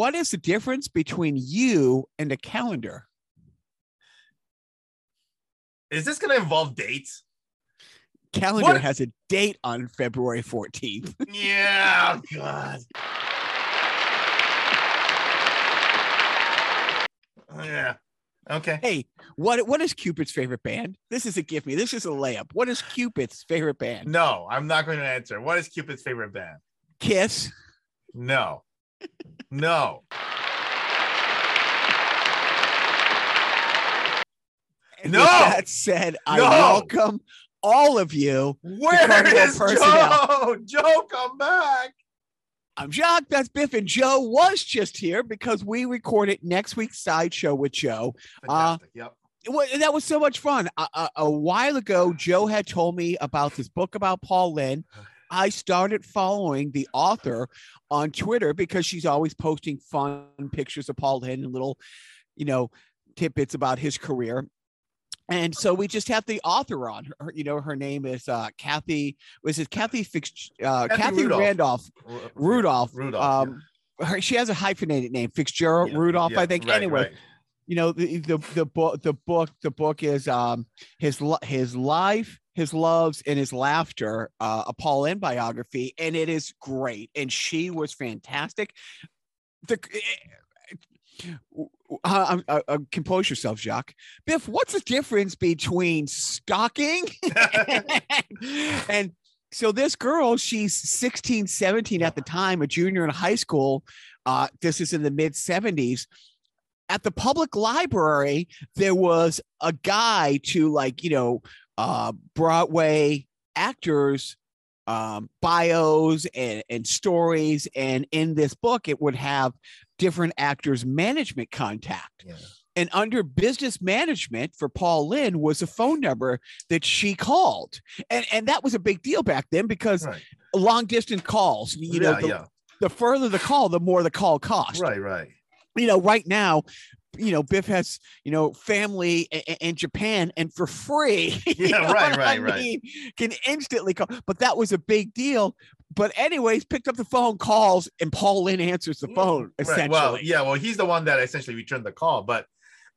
What is the difference between you and a calendar? Is this going to involve dates? Calendar What? has a date on February 14th. Yeah, oh, God. Oh, yeah. Okay. hey, what what is Cupid's favorite band? This is a give me. This is a layup. What is Cupid's favorite band? No, I'm not going to answer. What is Cupid's favorite band? Kiss. No. No. And No! That said, I No! welcome all of you. Where is. Joe? Joe, come back. I'm Jacques. That's Biff, and Joe was just here because we recorded next week's sideshow with Joe. Uh, yep. It that was so much fun. A, a, a while ago, Joe had told me about this book about Paul Lynde. I started following the author on Twitter because she's always posting fun pictures of Paul Lynde and little, you know, tidbits about his career. And so we just have the author on. Her, you know, her name is uh, Kathy. Was it Kathy Fix? Uh, Kathy Kathy, Rudolph. Randolph. Ru- Rudolph. Rudolph. Um, her, she has a hyphenated name, Fitzgerald yeah. Rudolph, Yeah, I think. right, anyway, right. you know the the the book the book the book is um his his life his loves and his laughter uh a paul Lynde biography and it is great and she was fantastic. The uh, uh, uh, compose yourself jacques. Biff what's the difference between stalking and so this girl she's 16 17 at the time a junior in high school uh this is in the mid 70s at the public library there was a guy to like you know uh broadway actors um bios and, and stories and in this book it would have different actors management contact Yeah. and under business management for Paul Lynde was a phone number that she called. And and that was a big deal back then because Right. long distance calls, you know, yeah, the, yeah. the further the call, the more the call cost. Right, right. You know, right now, you know, Biff has, you know, family in Japan and for free. you Yeah, know right, right, I right. mean? Can instantly call. But that was a big deal. But anyways, picked up the phone, calls, and Paul Lynde answers the phone, Right. essentially. Well, yeah. Well, he's the one that essentially returned the call, but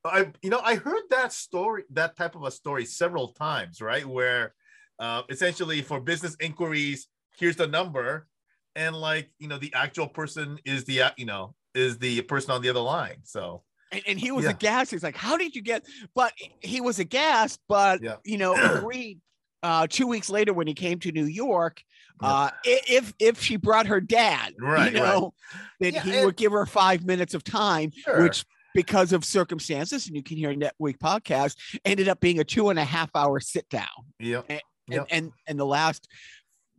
I, you know, I heard that story, that type of a story several times, right? Where uh, essentially for business inquiries, here's the number, and like you know, the actual person is the you know is the person on the other line. So and, and he was Yeah. aghast. He's like, "How did you get?" But he was aghast. But Yeah. you know, agreed. Uh, two weeks later, when he came to New York, uh, if if she brought her dad, Right, you right. know, that Yeah, he and- would give her five minutes of time, Sure. which because of circumstances, and you can hear that week podcast, ended up being a two and a half hour sit down. yeah, And Yep. and and the last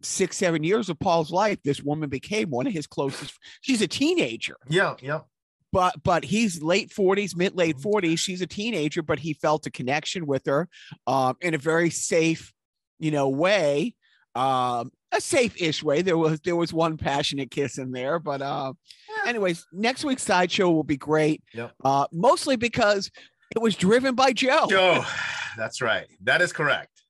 six seven years of Paul's life, this woman became one of his closest. She's a teenager yeah, yeah, but but he's late 40s mid late Mm-hmm. 40s she's a teenager but he felt a connection with her um in a very safe you know way um a safe-ish way there was there was one passionate kiss in there but uh anyways next week's sideshow will be great Yep. uh mostly because it was driven by joe Joe, that's right. That is correct.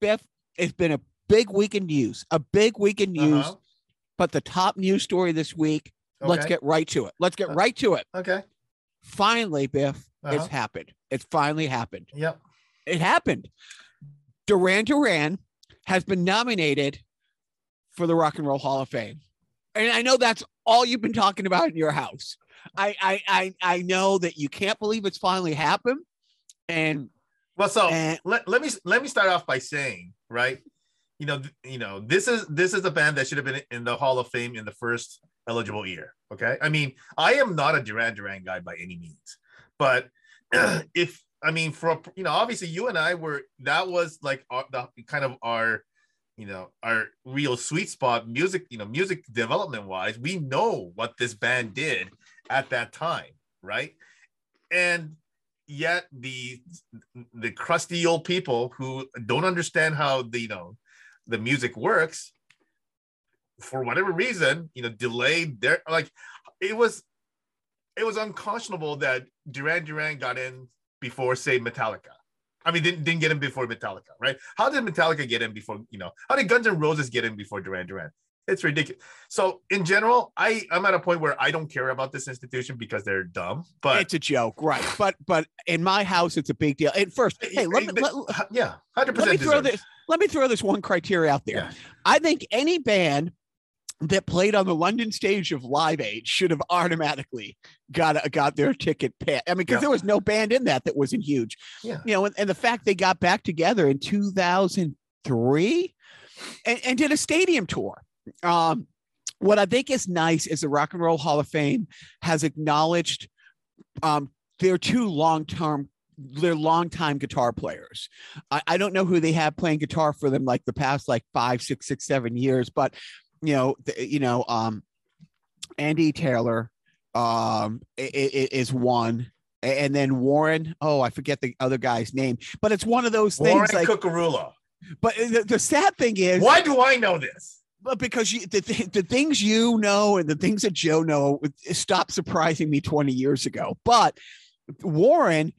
Biff, it's been a big week in news a big week in news Uh-huh. but the top news story this week let's get right to it let's get Uh, right to it Okay. finally biff Uh-huh. it's happened it's finally happened Yep. it happened. Duran Duran has been nominated for the Rock and Roll Hall of Fame. And I know that's all you've been talking about in your house. I I I, I know that you can't believe it's finally happened. And, Well, so and let, let me let me start off by saying, right? You know, you know, this is this is a band that should have been in the Hall of Fame in the first eligible year. Okay, I mean, I am not a Duran Duran guy by any means, but if I mean, for you know, obviously you and I were that was like our, the kind of our you know our real sweet spot music you know music development wise we know what this band did at that time right and yet the the crusty old people who don't understand how the you know the music works for whatever reason you know delayed their like it was it was unconscionable that Duran Duran got in before say Metallica I mean didn't, didn't get in before Metallica right how did Metallica get in before you know how did Guns N' Roses get in before Duran Duran it's ridiculous. So in general, I I'm at a point where I don't care about this institution because they're dumb. But it's a joke, right? But but in my house, it's a big deal. And first, hey, let me let, yeah, hundred percent. let me throw this. Let me throw this one criteria out there. Yeah. I think any band that played on the London stage of Live Aid should have automatically got got their ticket paid. I mean, because Yeah. there was no band in that that wasn't huge. Yeah. You know, and, and the fact they got back together in 2003 and, and did a stadium tour. Um, what I think is nice is the Rock and Roll Hall of Fame has acknowledged um, their two long term, their longtime guitar players. I, I don't know who they have playing guitar for them like the past like five, six, six, seven years, but you know, the, you know, um, Andy Taylor um, is one. And then Warren, oh, I forget the other guy's name, but it's one of those things Warren like, Cuccurullo. but the, the sad thing is, Why do I know this? but because you, the, the things you know and the things that Joe know stopped surprising me 20 years ago. But Warren,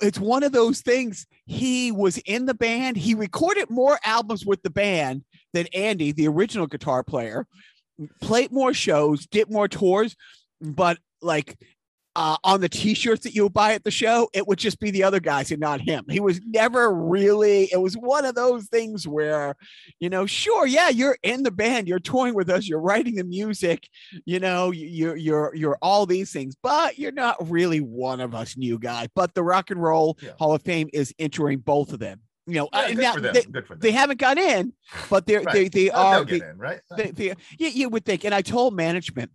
it's one of those things. He was in the band. He recorded more albums with the band than Andy, the original guitar player, played more shows, did more tours, but like uh, on the t-shirts that you would buy at the show, it would just be the other guys and not him. He was never really, it was one of those things where, you know, sure, yeah, you're in the band, you're touring with us, you're writing the music, you know, you- you're you're you're all these things, but you're not really one of us new guy. But the Rock and Roll Yeah. Hall of Fame is entering both of them. You know, Yeah, uh, good now, for them. they, good for them. they haven't got in, but they're they Right. they They'll- are they'll they, in, right? they, they, you, you would think, and I told management,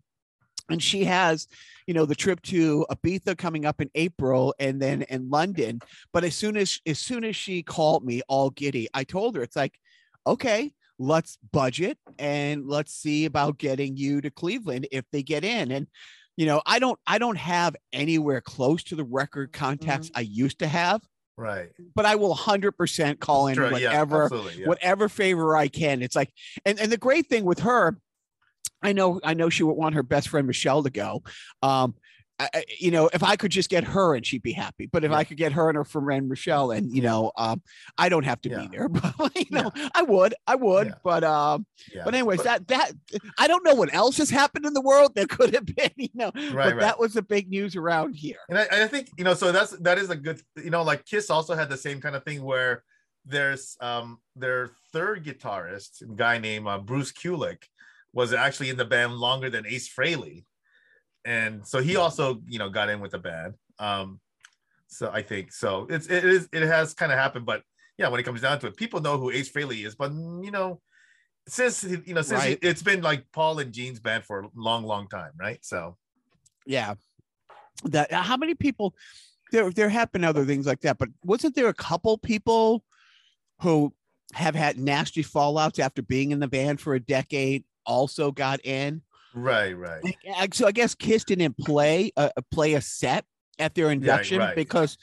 and she has, you know, the trip to Ibiza coming up in April, and then in London. But as soon as as soon as she called me, all giddy, I told her it's like, okay, let's budget and let's see about getting you to Cleveland if they get in. And you know, I don't I don't have anywhere close to the record contacts I used to have, right. but I will 100% call in Sure, whatever absolutely, yeah. whatever favor I can. It's like, and and the great thing with her, I know I know she would want her best friend Michelle to go. Um, I, you know, if I could just get her and she'd be happy. But if Yeah. I could get her and her friend Michelle, and you know, um, I don't have to Yeah. be there. But you know, I would, I would. Yeah. But um, Yeah. but anyways, that that I don't know what else has happened in the world that could have been, you know. Right, but right. that was the big news around here. And I, I think you know, so that's that is a good, you know, like Kiss also had the same kind of thing where there's um their third guitarist, a guy named uh, Bruce Kulick, was actually in the band longer than Ace Frehley, and so he also you know got in with the band. Um, so I think so. It's it is it has kind of happened, but yeah, when it comes down to it, people know who Ace Frehley is, but mm, you know. Since you know, since Right. it's been like Paul and Gene's band for a long, long time, right? So Yeah. That how many people there there have been other things like that, but wasn't there a couple people who have had nasty fallouts after being in the band for a decade also got in? Right, right. Like, So I guess Kiss didn't play uh, play a set at their induction right. because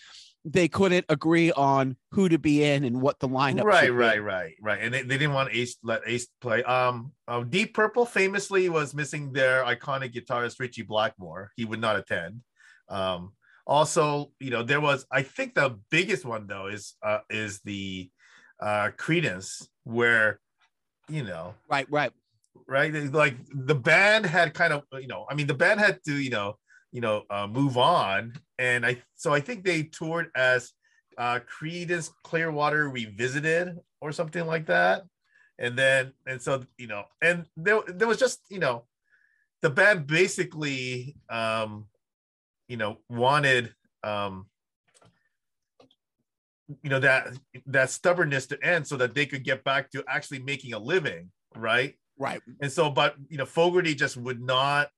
they couldn't agree on who to be in and what the lineup right should be. right right right and they, they didn't want ace let ace play um uh, deep purple famously was missing their iconic guitarist ritchie blackmore he would not attend um also you know there was i think the biggest one though is uh is the uh creedence where you know Right, right. Right? Like the band had kind of you know i mean the band had to you know you know uh, move on. And i so i think they toured as uh creedence clearwater revisited or something like that. And then and so you know and there, there was just you know the band basically um you know wanted um you know that that stubbornness to end so that they could get back to actually making a living right Right. and so, but you know, Fogerty just would not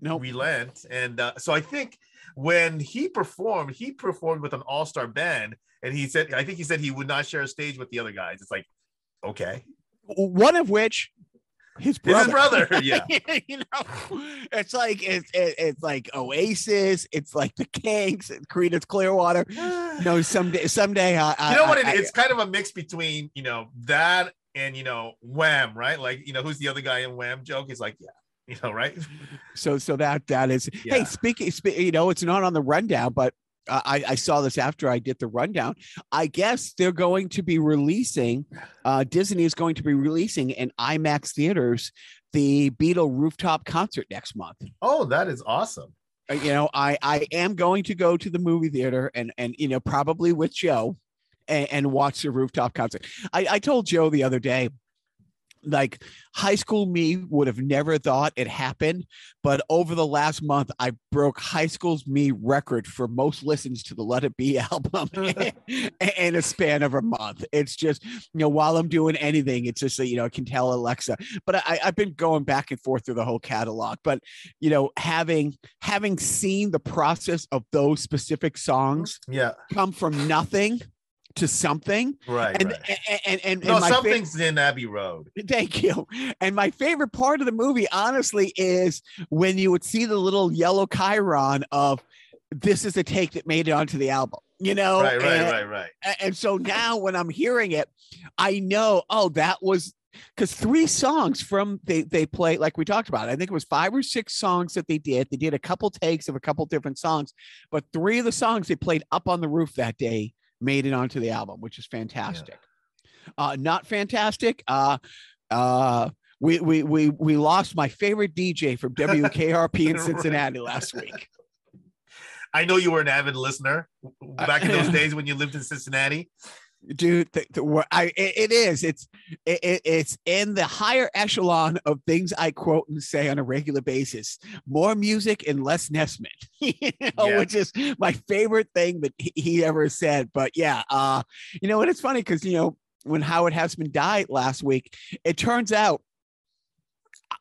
No. relent. And uh, so I think when he performed, he performed with an all-star band, and he said, I think he said he would not share a stage with the other guys. It's like, okay, One of which his It's his brother. brother, yeah. you know, it's like it's it, it's like Oasis, it's like the Kinks, Creedence Clearwater. No, someday, someday, I, I you know what? It, I- it's kind of a mix between you know that and you know Wham, right? Like you know who's the other guy in Wham? Joke is like, yeah, you know, right? so so that that is. Hey, speaking, spe- you know, it's not on the rundown, but I, I saw this after I did the rundown. I guess they're going to be releasing, uh, Disney is going to be releasing in IMAX theaters the Beatle rooftop concert next month. Oh, that is awesome. Uh, You know, I I am going to go to the movie theater and and you know probably with Joe and, and watch the rooftop concert. I, I told Joe the other day, like high school me would have never thought it happened, but over the last month, I broke high school's me record for most listens to the Let It Be album in a span of a month. It's just, you know, while I'm doing anything, it's just, you know, I can tell Alexa. But I, I've been going back and forth through the whole catalog. But you know, having having seen the process of those specific songs Yeah. come from nothing to something, Right. and right. and and, and, no, and my fa- something's in Abbey Road. Thank you. And my favorite part of the movie, honestly, is when you would see the little yellow chyron of this is a take that made it onto the album. You know, Right, right, and, right, right. and so now when I'm hearing it, I know, oh, that was because three songs from they they play like we talked about. I think it was five or six songs that they did. They did a couple takes of a couple different songs, but three of the songs they played up on the roof that day made it onto the album, which is fantastic. Uh, not fantastic. Uh, uh, we, we we we lost my favorite DJ from WKRP in Cincinnati last week. I know you were an avid listener back in those Uh, days when you lived in Cincinnati. Dude the, the, what I, it, it is it's it, it- it's in the higher echelon of things i quote and say on a regular basis more music and less nessman you know Yeah. which is my favorite thing that he, ever said but yeah uh you know and it's funny because you know when howard hesseman died last week it turns out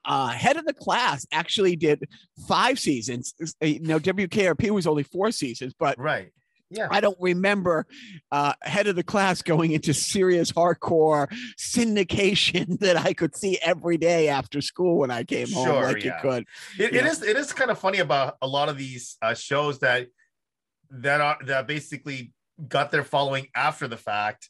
uh, head of the class actually did five seasons. You know, WKRP was only four seasons, but Right. Yeah. I don't remember uh, head of the class going into serious hardcore syndication that I could see every day after school when I came home, Sure, like yeah. you could. It, it is it is kind of funny about a lot of these uh, shows that that are that basically got their following after the fact,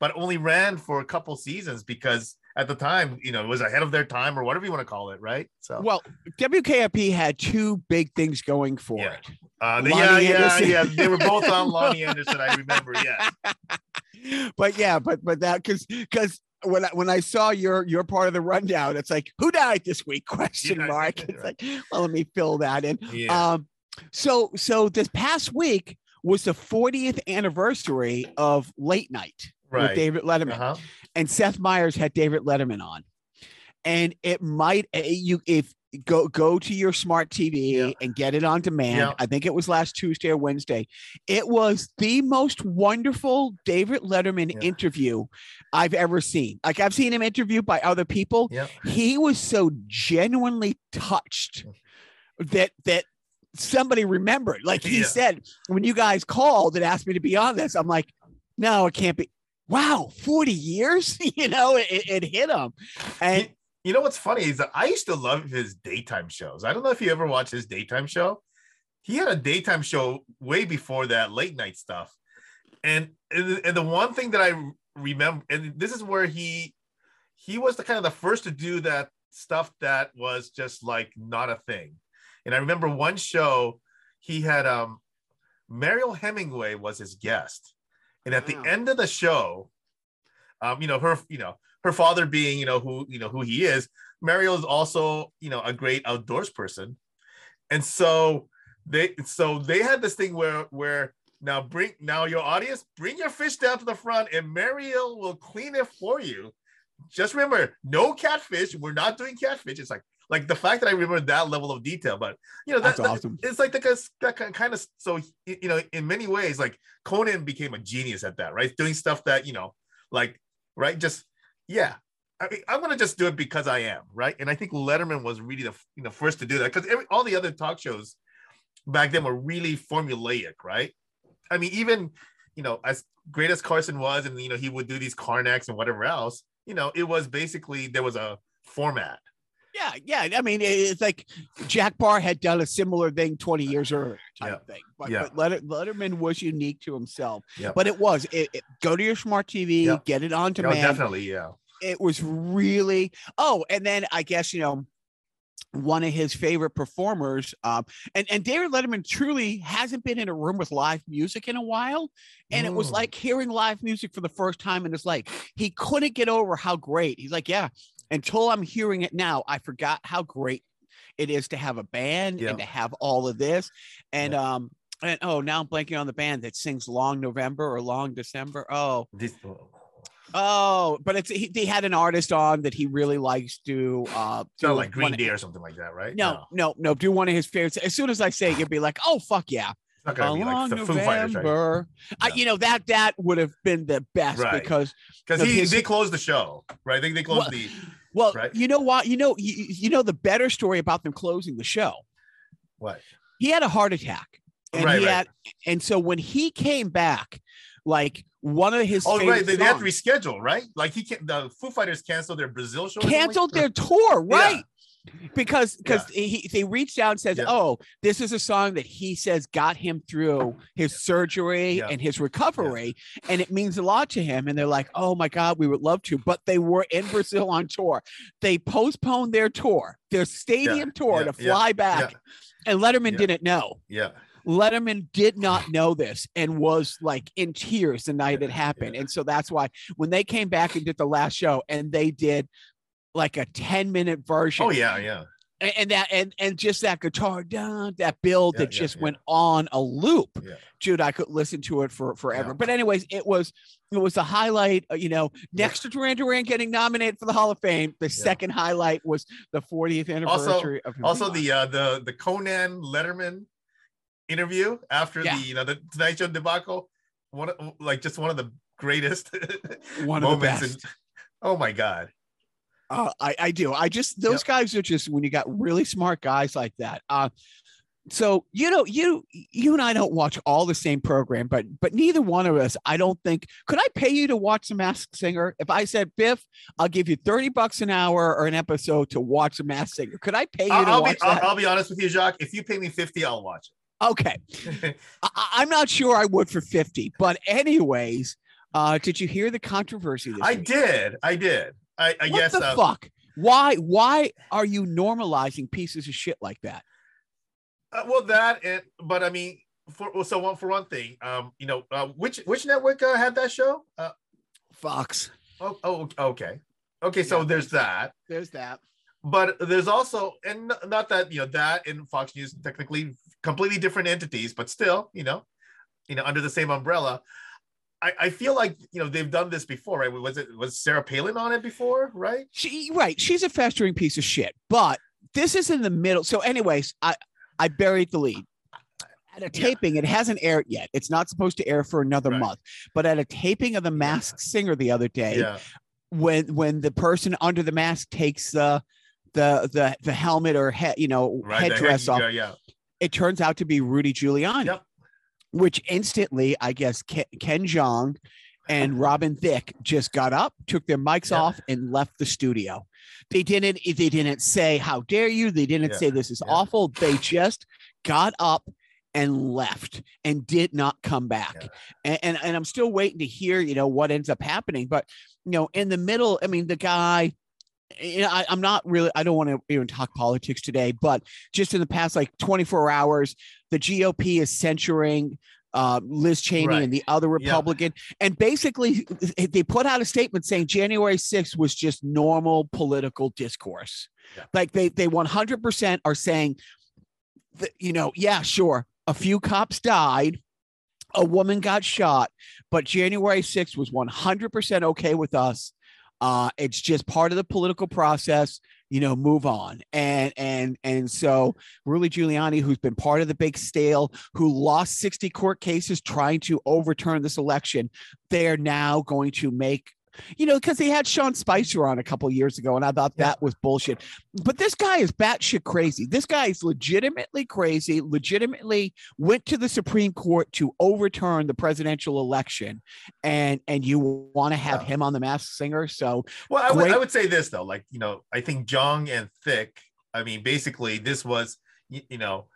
but only ran for a couple seasons because at the time, you know, was ahead of their time or whatever you want to call it, right? So Well, WKRP had two big things going for Yeah. it. uh, the- yeah, Loni yeah, yeah. They were both on Loni Anderson, I remember. Yeah. but yeah, but but that because because when I, when I saw your your part of the rundown, it's like who died this week? Question Yeah, mark. right. It's like well, let me fill that in. Yeah. Um, so so this past week was the 40th anniversary of Late Night with. David Letterman, Uh-huh. And Seth Meyers had David Letterman on, and it might eh, you if go go to your smart TV Yeah. and get it on demand. Yeah. I think it was last Tuesday or Wednesday. It was the most wonderful David Letterman Yeah. interview I've ever seen. Like I've seen him interviewed by other people. Yeah. He was so genuinely touched that that somebody remembered. Like he said, when you guys called and asked me to be on this, I'm like, no, it can't be. Wow, 40 years? you know, it, it hit him. And You, know what's funny is that I used to love his daytime shows. I don't know if you ever watched his daytime show. He had a daytime show way before that late night stuff. And and the one thing that I remember, and this is where he he was the kind of the first to do that stuff that was just like not a thing. And I remember one show he had um Mariel Hemingway was his guest. And at Wow. the end of the show, um, you know, her, you know, her father being, you know, who, you know, who he is, Mario is also, you know, a great outdoors person. And so they so they had this thing where where now bring now your audience, bring your fish down to the front and Mario will clean it for you. Just remember, no catfish. We're not doing catfish. It's like like the fact that I remember that level of detail, but you know that's that, that- awesome. it's like the that kind of so you know in many ways like Conan became a genius at that right? Doing stuff that you know like right? Just yeah. I mean, I'm gonna just do it because I am right? And I think Letterman was really the you know first to do that because all the other talk shows back then were really formulaic right? I mean even you know as great as Carson was and you know he would do these Carnacs and whatever else you know it was basically there was a format Yeah, yeah. I mean, it's like Jack Paar had done a similar thing 20 years earlier, type Yeah. thing. But, Yeah. but Letter, Letterman was unique to himself. Yeah. But it was. It, it- go to your smart TV, Yeah. get it on Oh, demand. definitely yeah It was really. Oh, and then I guess you know, one of his favorite performers. Um, and, and David Letterman truly hasn't been in a room with live music in a while. And it was like hearing live music for the first time in his life. He couldn't get over how great. He's like, yeah, until I'm hearing it now, I forgot how great it is to have a band Yeah. and to have all of this. And um, and oh, now I'm blanking on the band that sings Long November or Long December. Oh, This, oh, but it's he, they had an artist on that he really likes to uh do like Green Day or something like that, right? no, no, no. Do one of his favorites. As soon as I say it, you'll be like, "Oh fuck yeah!" It's not gonna be like Along the Foo Fighters, right? November, I, you know that that would have been the best Right. because Because he his- they closed the show, right? I think they closed Well, the well, Right. you know what? You know, you, you know the better story about them closing the show. what? He had a heart attack, and Right, he right. had, and so when he came back, like one of his Oh, right. They, they had to reschedule, right? Like he can the Foo Fighters canceled their Brazil show. or something like- canceled their tour, right? Because because he they reached out and says, Yeah. "Oh, this is a song that he says got him through his surgery Yeah. and his recovery, and it means a lot to him." And they're like, "Oh my God, we would love to," but they were in Brazil on tour. They postponed their tour, their stadium tour, yeah, to yeah, fly back, yeah. and Letterman Yeah. didn't know. Yeah. Letterman did not know this and was like in tears the night it happened. yeah. And so that's why when they came back and did the last show and they did like a 10 minute version Oh yeah, yeah. a- and that and and just that guitar down that build Yeah, that yeah, just yeah. went on a loop Yeah. dude i could listen to it for forever but anyways it was it was a highlight uh, you know next to duran duran getting nominated for the hall of fame the second highlight was the 40th anniversary of him Also, the uh, the the Conan Letterman interview after the you know the Tonight Show debacle, one of- like just one of the greatest one of the moments. best in- oh my god! Uh, I, I do. I just those guys are just when you got really smart guys like that. Uh, so you know, you you and I don't watch all the same program, but but neither one of us, I don't think. Could I pay you to watch The Masked Singer? If I said Biff, I'll give you thirty bucks an hour or an episode to watch The Masked Singer. Could I pay you I'll, to I'll be watch I'll. I'll be honest with you, Jacques. If you pay me fifty, I'll watch it. Okay, I- I'm not sure I would for fifty, but anyways, uh, did you hear the controversy? This I week? did. I did. I, I What guess. the uh, fuck? Why why are you normalizing pieces of shit like that? Uh, well, that and but I mean, for so one for one thing, um, you know, uh, which which network uh, had that show? Uh, Fox. oh, oh, okay, okay. So Yeah. there's that, There's that. but there's also, and not that you know that and Fox News technically completely different entities, but still, you know, you know, under the same umbrella. I, I feel like you know they've done this before, right? Was it was Sarah Palin on it before, right? She right. She's a festering piece of shit. But this is in the middle. So, anyways, I I buried the lead. At a Yeah. taping, it hasn't aired yet. It's not supposed to air for another Right. month. But at a taping of The Masked Singer the other day, Yeah, when when the person under the mask takes the the the the helmet or head you know right. headdress head- off, Yeah, yeah. it turns out to be Rudy Giuliani, Yep. Which instantly, I guess, Ken, Ken Jeong and Robin Thicke just got up, took their mics Yeah. off, and left the studio. They didn't. They didn't say "How dare you." They didn't Yeah. say "This is Yeah. awful." They just got up and left and did not come back. And, and and I'm still waiting to hear, you know, what ends up happening. But you know, in the middle, I mean, the guy. You know, I, I'm not really. I don't want to even talk politics today, but just in the past like 24 hours, the GOP is censuring uh, Liz Cheney Right. and the other Republican, and basically they put out a statement saying January 6th was just normal political discourse. Yeah. Like they they 100% are saying, that, you know, yeah, sure, a few cops died, a woman got shot, but January 6th was 100% okay with us. Uh, it's just part of the political process you know move on. And and and so Rudy Giuliani who's been part of the big stale who lost 60 court cases trying to overturn this election they're now going to make you know because they had Sean Spicer on a couple years ago and I thought that was bullshit but this guy is batshit crazy this guy is legitimately crazy legitimately went to the Supreme Court to overturn the presidential election and and you want to have Yeah. him on the masked singer so Well, I would, I would say this though, like you know, I think Jeong and Thicke. I mean, basically, this was you, you know,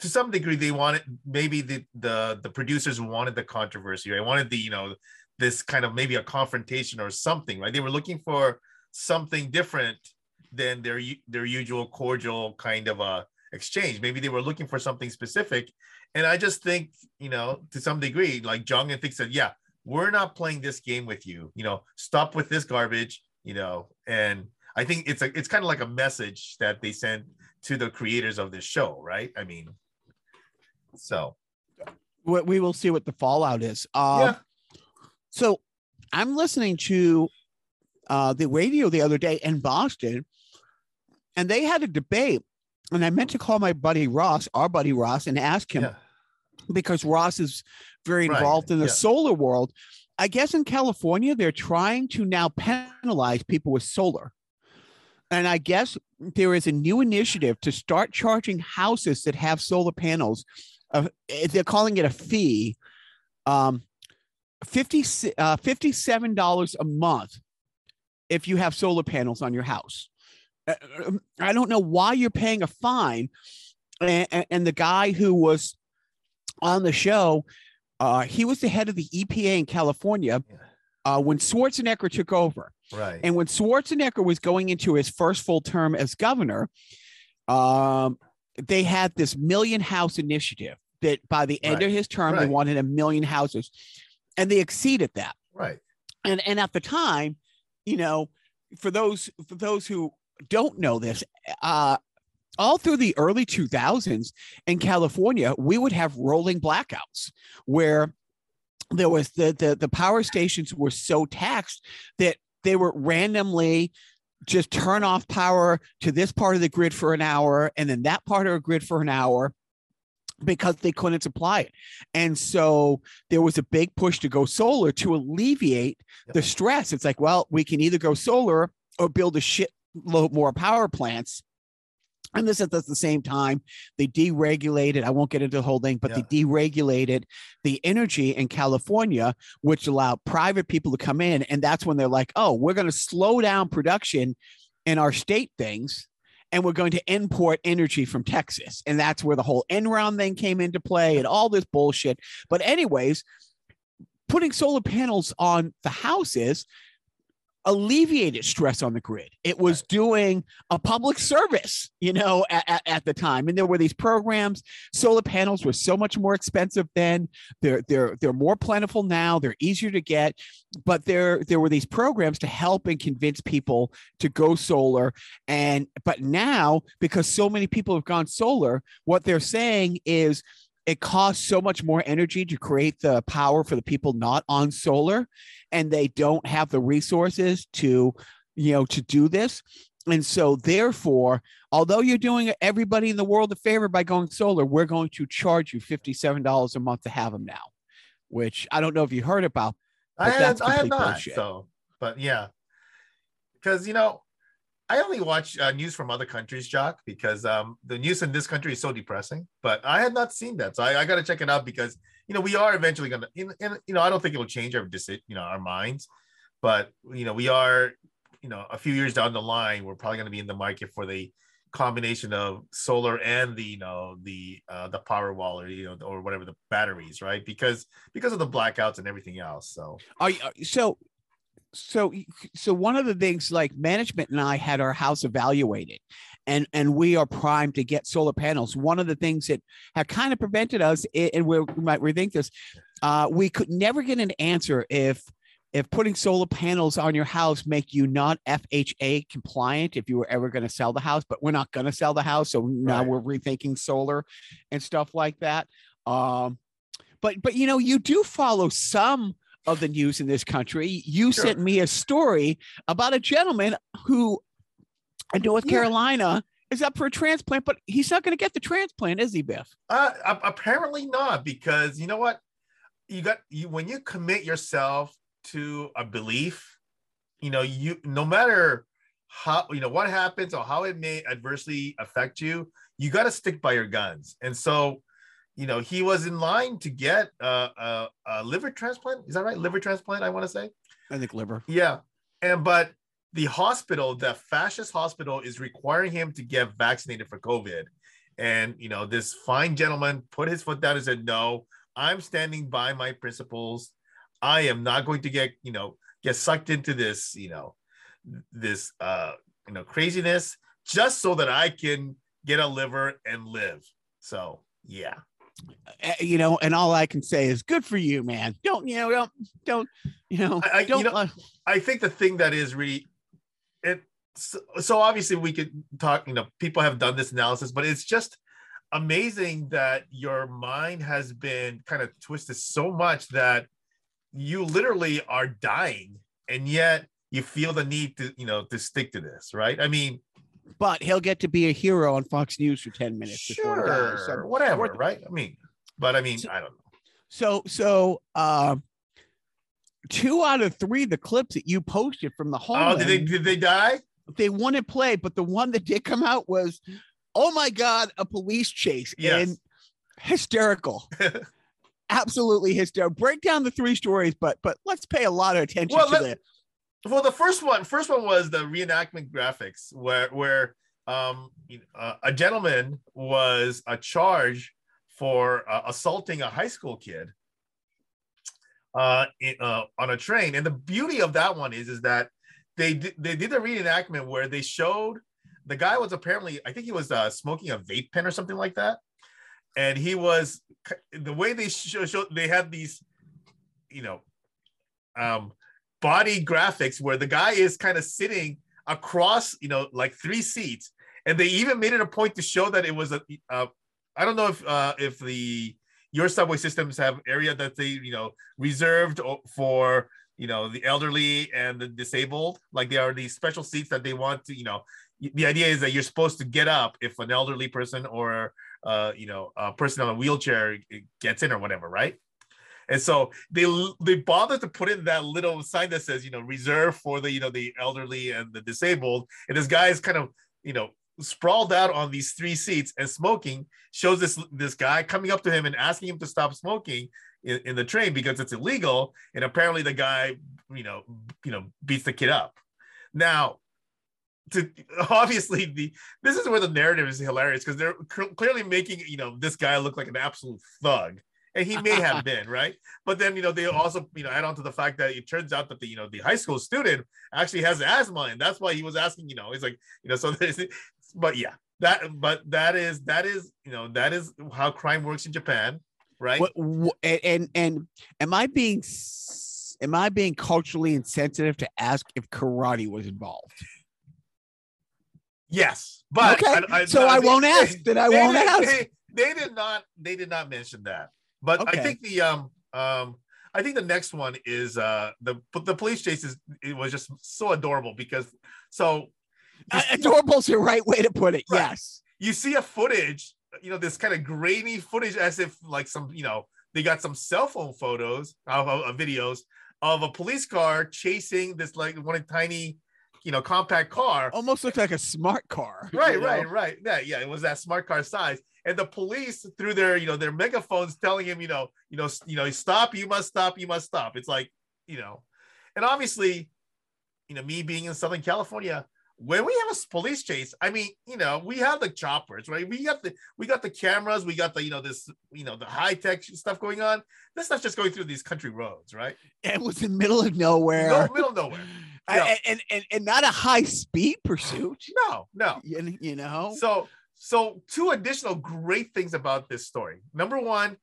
to some degree, they wanted maybe the the the producers wanted the controversy. Right? Wanted the you know this kind of maybe a confrontation or something. Right? They were looking for something different than their their usual cordial kind of a exchange. Maybe they were looking for something specific, and I just think you know to some degree, like Jeong and thinks said, yeah, we're not playing this game with you. You know, stop with this garbage. You know, and I think it's a it's kind of like a message that they sent to the creators of this show, right? I mean, so we we will see what the fallout is. Um, yeah, So I'm listening to uh, the radio the other day in Boston, and they had a debate. And I meant to call my buddy Ross, our buddy Ross, and ask him yeah, because Ross is very Right, involved in the yeah. solar world. I guess in California, they're trying to now penalize people with solar. And I guess there is a new initiative to start charging houses that have solar panels. Uh, they're calling it a fee, um, 50, uh, $57 a month if you have solar panels on your house. Uh, um, I don't know why you're paying a fine. And, and the guy who was on the show, uh, he was the head of the EPA in California uh, when Schwarzenegger took over. right. And when Schwarzenegger was going into his first full term as governor, um, they had this million house initiative that by the end Right, of his term, they wanted a million houses, and they exceeded that. right. And and at the time, you know, for those for those who don't know this, uh, all through the early 2000s in California, we would have rolling blackouts where there was the the, the power stations were so taxed that they were randomly just turn off power to this part of the grid for an hour and then that part of the grid for an hour because they couldn't supply it. And so there was a big push to go solar to alleviate Yep. the stress. It's like, well, we can either go solar or build a shitload more power plants. And this is at the same time, they deregulated. I won't get into the whole thing, but they deregulated the energy in California, which allowed private people to come in. And that's when they're like, oh, we're going to slow down production in our state things and we're going to import energy from Texas. And that's where the whole Enron thing came into play and all this bullshit. But, anyways, putting solar panels on the houses alleviated stress on the grid. It was doing a public service, you know, at, at, the time. And there were these programs. Solar panels were so much more expensive then. They're they're they're more plentiful now. They're easier to get. But there there were these programs to help and convince people to go solar. And but now, because so many people have gone solar, what they're saying is it costs so much more energy to create the power for the people not on solar and they don't have the resources to you know to do this and so therefore although you're doing everybody in the world a favor by going solar we're going to charge you $57 a month to have them now which i don't know if you heard about I that's I have not. bullshit. So, but yeah, because you know, I only watch uh, news from other countries, Jock, because um, the news in this country is so depressing. But I had not seen that, so I, I got to check it out because you know we are eventually gonna, in, in, you know, I don't think it will change our deci- you know, our minds, but you know, we are, you know, a few years down the line, we're probably gonna be in the market for the combination of solar and the you know the uh the power wall or you know or whatever the batteries right because because of the blackouts and everything else so Are you, are- so so so one of the things like management and I had our house evaluated and and we are primed to get solar panels. One of the things that have kind of prevented us and we we might rethink this, uh, we could never get an answer if if putting solar panels on your house make you not FHA compliant if you were ever going to sell the house, but we're not going to sell the house, so now Right. we're rethinking solar and stuff like that. Um, but but you know you do follow some of the news in this country. You Sure. sent me a story about a gentleman who in North Yeah. Carolina is up for a transplant, but he's not going to get the transplant, is he, Biff? Uh, apparently not, because you know what? You got you when you commit yourself to a belief, you know, you no matter how you know what happens or how it may adversely affect you, you got to stick by your guns. And so, you know, he was in line to get a, a, a liver transplant. Is that right? Liver transplant, I want to say. I think liver. Yeah. And but the hospital, the fascist hospital, is requiring him to get vaccinated for COVID. And you know, this fine gentleman put his foot down and said, No, I'm standing by my principles. I am not going to get, you know, get sucked into this, you know, this uh you know craziness just so that I can get a liver and live. So yeah. Uh, you know, and all I can say is good for you, man. Don't you know? Don't don't you know? I, I don't. you know, uh, I think the thing that is really it. So, so obviously we could talk. You know, people have done this analysis, but it's just amazing that your mind has been kind of twisted so much that you literally are dying, and yet you feel the need to you know to stick to this, right? I mean, but he'll get to be a hero on Fox News for ten minutes. before he sure, dies. So- whatever, right? I mean, but I mean, So- I don't know. So so um two out of three of the clips that you posted from the Oh, did they did they die? they wouldn't play, but the one that did come out was oh my god, a police chase Yes. and hysterical. Absolutely hysterical. Break down the three stories, but but let's pay a lot of attention Well, to let- the Well, the first one, first one was the reenactment graphics, where where um, uh, a gentleman was a charge for uh, assaulting a high school kid uh, in, uh, on a train. And the beauty of that one is is that they did, they did a reenactment where they showed the guy was apparently I think he was uh, smoking a vape pen or something like that, and he was the way they show, show they had these, you know, um, body graphics where the guy is kind of sitting across, you know, like three seats, and they even made it a point to show that it was a. Uh, I don't know if uh, if the your subway systems have area that they you know reserved for you know the elderly and the disabled. Like there are these special seats that they want to you know. The idea is that you're supposed to get up if an elderly person or uh, you know a person on a wheelchair gets in or whatever, right? And so they they bothered to put in that little sign that says, you know, reserved for the you know the elderly and the disabled. And this guy is kind of you know sprawled out on these three seats and smoking. Shows this this guy coming up to him and asking him to stop smoking in, in the train because it's illegal. And apparently the guy you know you know beats the kid up. Now. To, obviously the this is where the narrative is hilarious because they're cl- clearly making you know this guy look like an absolute thug and he may have been right but then you know they also you know add on to the fact that it turns out that the you know the high school student actually has asthma and that's why he was asking you know he's like you know so there's but yeah that but that is that is you know that is how crime works in japan right What, wh- and, and and am I being am I being culturally insensitive to ask if karate was involved? yes but okay, so I they- won't ask. Then I they won't did- ask. They, they did not they did not mention that but Okay. i think the um um i think the next one is uh the the police chase is it was just so adorable because so Uh, adorable's the right way to put it. Right. Yes. you see a footage, you know, this kind of grainy footage as if like some, you know, they got some cell phone photos of, of- of videos of a police car chasing this like one tiny, you know, compact car. Almost looks like a smart car. right, you know? right, right. Yeah, yeah. It was that smart car size. And the police through their, you know, their megaphones telling him, you know, you know, you know, stop, you must stop, you must stop. It's like, you know, and obviously, you know, me being in Southern California, when we have a police chase, I mean, you know, we have the choppers, right? We got the we got the cameras, we got the you know this you know the high tech stuff going on. This stuff's just going through these country roads, right? It was in the middle of nowhere. No middle of nowhere. I- and, and and not a high speed pursuit. No, no. You, you know. So so two additional great things about this story. Number one,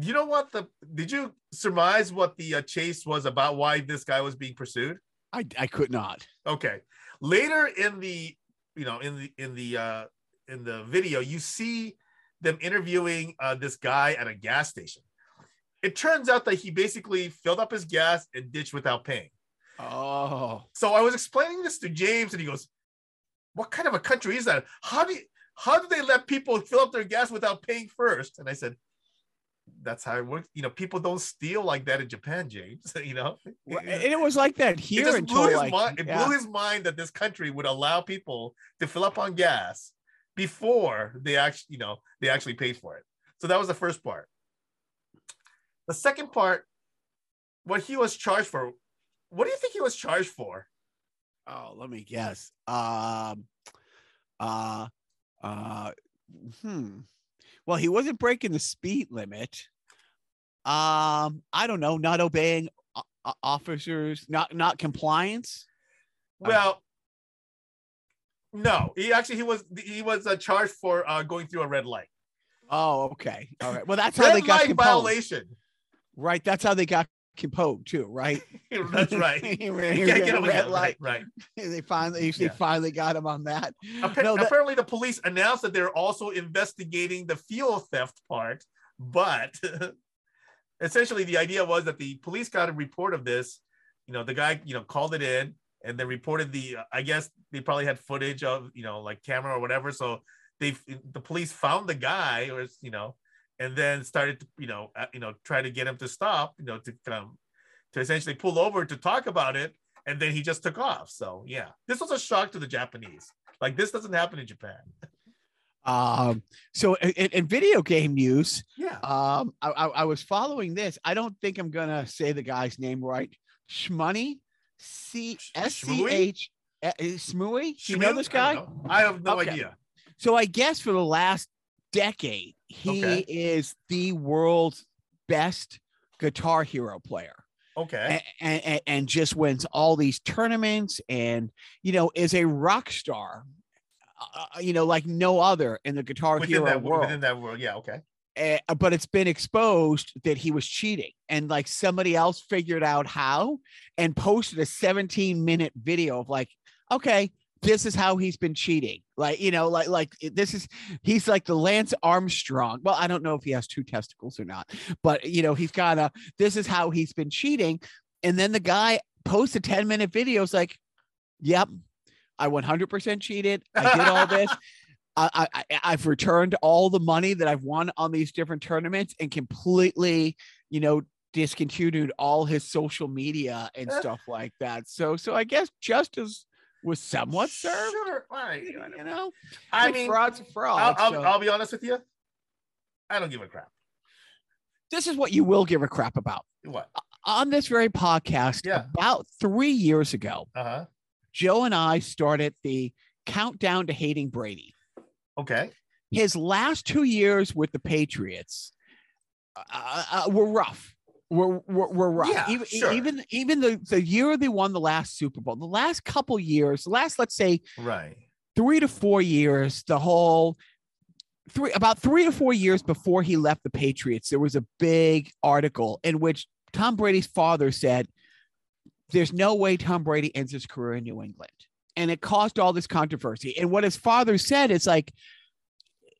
you know what the did you surmise what the uh, chase was about? Why this guy was being pursued? I I could not. Okay. Later in the, you know, in the in the uh in the video, you see them interviewing uh this guy at a gas station. It turns out that he basically filled up his gas and ditched without paying. Oh. So I was explaining this to James, and he goes, "What kind of a country is that? How do you, how do they let people fill up their gas without paying first? And I said, "That's how it works. You know, people don't steal like that in Japan, James. you know, Well, And it was like that it here just blew his like, mind. It yeah. blew his mind that this country would allow people to fill up on gas before they actually, you know, they actually paid for it. So that was the first part. The second part, what he was charged for. What do you think he was charged for? Oh, let me guess. Um, uh, uh, hmm. Well, he wasn't breaking the speed limit. Um, I don't know, not obeying officers, not not compliance. Um, Well, No, he actually he was he was uh, charged for uh, going through a red light. Oh, okay. All right. Well, that's how Red they got light composed. violation. Right. That's how they got composed too, right? That's right. You You can't can't get away red light. Right. They finally, they Yeah. finally got him on that. Appa- No, that- apparently, the police announced that they're also investigating the fuel theft part, but essentially, the idea was that the police got a report of this. You know, the guy, you know, called it in and then reported the. I guess they probably had footage of, you know, like camera or whatever. So they, the police found the guy, or you know, and then started, to, you know, uh, you know, try to get him to stop, you know, to come, to essentially pull over to talk about it, and then he just took off. So yeah, this was a shock to the Japanese. Like this doesn't happen in Japan. Um, so in, in video game news, Yeah. um, I, I, I was following this. I don't think I'm gonna say the guy's name right. Shmoney, C S C H Smooey. You know this guy? I. I have no Okay. idea. So I guess for the last decade, he Okay. is the world's best guitar hero player. Okay. and, and, and just wins all these tournaments and you know is a rock star uh, you know like no other in the guitar within hero that world within that world. Yeah. Okay. Uh, but it's been exposed that he was cheating and like somebody else figured out how and posted a 17 minute video of like okay this is how he's been cheating. Like you know like like this is he's like the lance armstrong. Well i don't know if he has two testicles or not but you know he's got a this is how he's been cheating. And then the guy posts a 10 minute video it's like yep i 100% cheated. I did all this. I, I, I- I've returned all the money that I've won on these different tournaments and completely, you know, discontinued all his social media and stuff like that. So, so I guess justice was somewhat served. Sure. Right. You know, I Like mean, fraud's a fraud. I'll, I'll, so I'll be honest with you. I don't give a crap. this is what you will give a crap about. What? On this very podcast, Yeah. about three years ago, Uh huh. Joe and I started the countdown to hating Brady. Okay. his last two years with the Patriots uh, uh, were rough. Were, were, were rough. Yeah, even sure. even even the, the year they won the last Super Bowl, the last couple years, the last let's say Right. three to four years, the whole three about three to four years before he left the Patriots, there was a big article in which Tom Brady's father said, "There's no way Tom Brady ends his career in New England," and it caused all this controversy. And what his father said is like.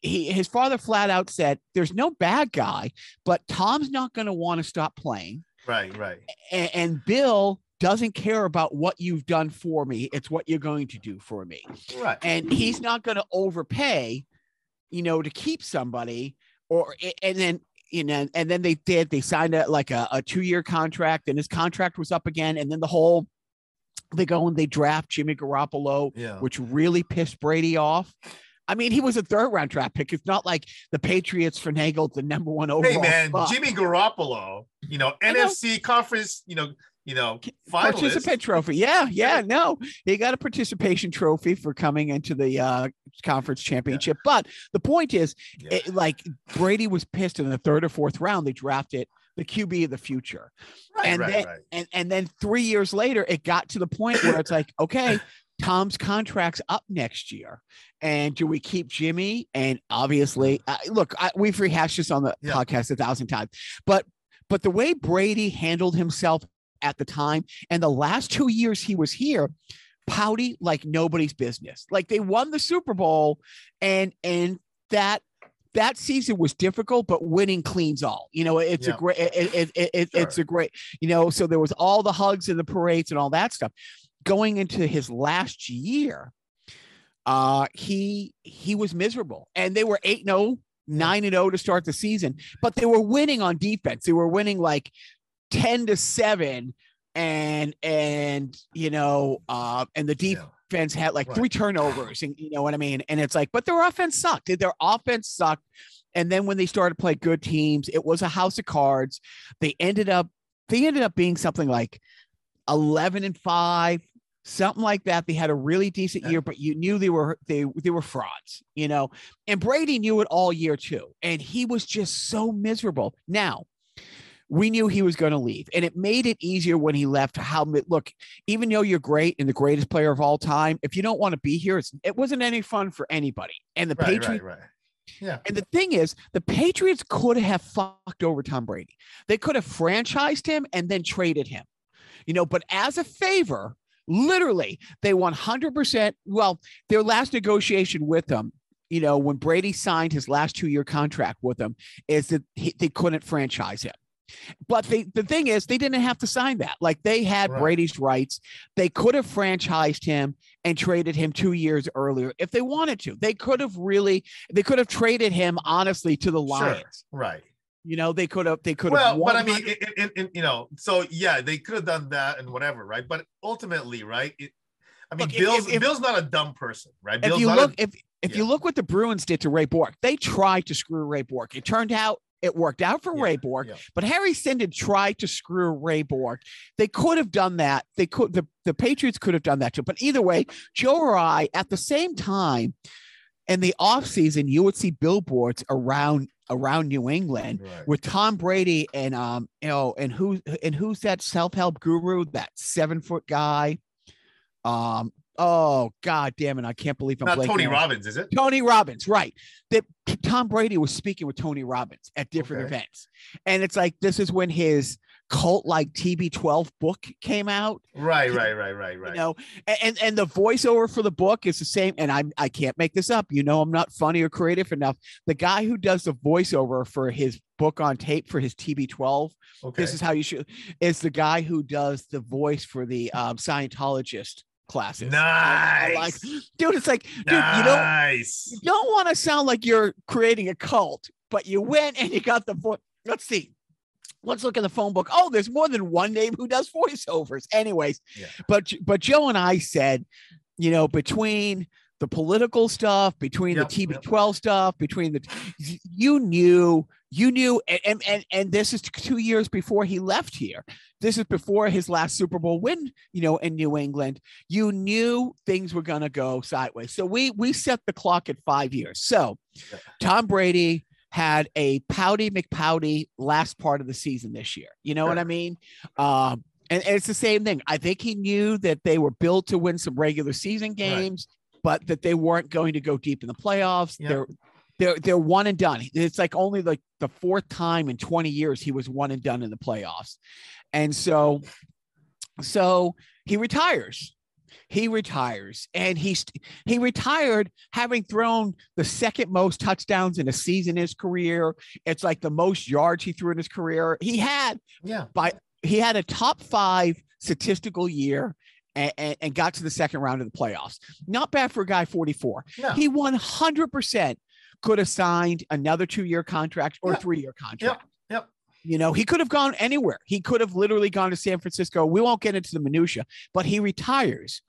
He, his father flat out said, "There's no bad guy, but Tom's not going to want to stop playing Right. Right. and, and Bill doesn't care about what you've done for me. It's what you're going to do for me. Right. And he's not going to overpay, you know, to keep somebody or, and then, you know, and then they did, they signed a, like a, a two year contract and his contract was up again. And then the whole, they go and they draft Jimmy Garoppolo, Yeah. which really pissed Brady off. I mean, he was a third round draft pick. It's not like the Patriots finagled the number one overall. Hey man, spot. Jimmy Garoppolo. You know, I know. NFC conference. You know, you know, finalist. participant trophy. Yeah, yeah, no, he got a participation trophy for coming into the uh, conference championship. But the point is, Yeah. it, like Brady was pissed in the third or fourth round. They drafted the QB of the future, right, and right, then- right. and and then three years later, it got to the point where it's like, okay. Tom's contract's up next year, and do we keep Jimmy? And obviously, uh, look, I, we've rehashed this on the Yeah. podcast a thousand times, but but the way Brady handled himself at the time and the last two years he was here, pouty like nobody's business. Like they won the Super Bowl, and and that that season was difficult, but winning cleans all. You know, it's Yeah. a great, it, it, it, it- it's a great, you know. So there was all the hugs and the parades and all that stuff. Going into his last year, uh, he he was miserable, and they were eight and 0, 9 and zero to start the season, but they were winning on defense. They were winning like ten to seven, and and you know, uh, and the Yeah. defense had like Right. three turnovers, and you know what I mean. And it's like, but their offense sucked. Their offense sucked. And then when they started to play good teams, it was a house of cards. They ended up they ended up being something like eleven and five, something like that. They had a really decent year, but you knew they were they they were frauds, you know. And Brady knew it all year too, and he was just so miserable. Now, we knew he was going to leave, and it made it easier when he left. How look, even though you're great and the greatest player of all time, if you don't want to be here, it wasn't any fun for anybody. And the right, Patriots, right, right. Yeah. and the thing is, the Patriots could have fucked over Tom Brady. They could have franchised him and then traded him, you know. But as a favor, literally, they 100%. Well, their last negotiation with them, you know, when Brady signed his last two year contract with them, is that he, they couldn't franchise him. But they, the thing is, they didn't have to sign that. Like they had Right. Brady's rights. They could have franchised him and traded him two years earlier if they wanted to. They could have really, they could have traded him honestly to the Sure. Lions. Right. You know, they could have, they could have. Well, but I mean, 100 in, in, in, you know, so yeah, they could have done that and whatever, right? But ultimately, right? It, I mean, Look, Bill's if- if- Bill's not a dumb person, right? if Bill's you not look, a, if if you look what the Bruins did to Ray Bourque, they tried to screw Ray Bourque. It turned out it worked out for Yeah, Ray Bourque, yeah. but Harry Sinden tried to screw Ray Bourque. They could have done that. They could the, the Patriots could have done that too. But either way, Joe or I at the same time in the offseason, you would see billboards around around New England Right. with Tom Brady and um you know and who and who's that self-help guru that seven foot guy um oh god damn it I can't believe I'm not Tony on- Robbins, is it? Tony Robbins right that Tom Brady was speaking with Tony Robbins at different Okay. events and it's like this is when his cult like TB12 book came out Right, right, right, right, right. you know and and the voiceover for the book is the same and i'm i can't make this up you know i'm not funny or creative enough the guy who does the voiceover for his book on tape for his tb12 okay. this is how you should is the guy who does the voice for the um, scientologist classes nice. like dude it's like dude you don't nice. you don't want to sound like you're creating a cult but you went and you got the voice let's see Let's look in the phone book. Oh, there's more than one name who does voiceovers. Anyways, Yeah. but but Joe and I said, you know, between the political stuff, between Yep, the. TB12 stuff, between the you knew, you knew, and, and and and this is two years before he left here. This is before his last Super Bowl win, you know, in New England. You knew things were gonna go sideways. So we we set the clock at five years. So Tom Brady had a pouty McPouty last part of the season this year. You know what I mean? Um, and, and it's the same thing. I think he knew that they were built to win some regular season games, but that they weren't going to go deep in the playoffs. Yeah. They're they're they're one and done. It's like only like the fourth time in 20 years he was one and done in the playoffs. And so so he retires. He retires and he's he retired having thrown the second most touchdowns in a season in his career. It's like the most yards he threw in his career. He had Yeah. By he had a top five statistical year and, and, and got to the second round of the playoffs. Not bad for a guy 44. No. He 100% could have signed another two year contract or Yeah. three year contract. You know, he could have gone anywhere. He could have literally gone to San Francisco. We won't get into the minutia, but he retires.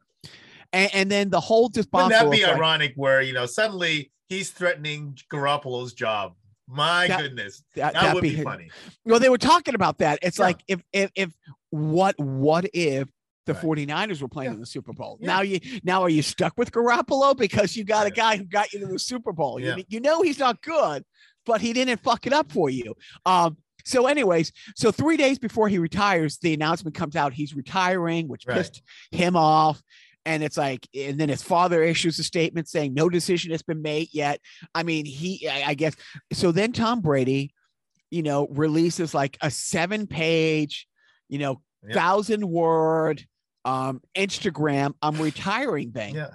And, and then the whole Wouldn't debacle. that be of, like, ironic where, you know, suddenly he's threatening Garoppolo's job? My That- goodness. that, That that'd be be- funny. Well, they were talking about that. It's Yeah. like if if if what what if the Right. 49ers were playing Yeah. in the Super Bowl? Yeah. Now you now are you stuck with Garoppolo because you got a guy who got you to the Super Bowl? Yeah. You, you know he's not good, but he didn't fuck it up for you. Um so anyways, so 3 days before he retires, the announcement comes out he's retiring, which Right. pissed him off. And it's like, and then his father issues a statement saying no decision has been made yet. I mean, he, I guess. So then Tom Brady, you know, releases like a seven page, you know, Yeah. thousand word um Instagram, I'm retiring thing. Yeah.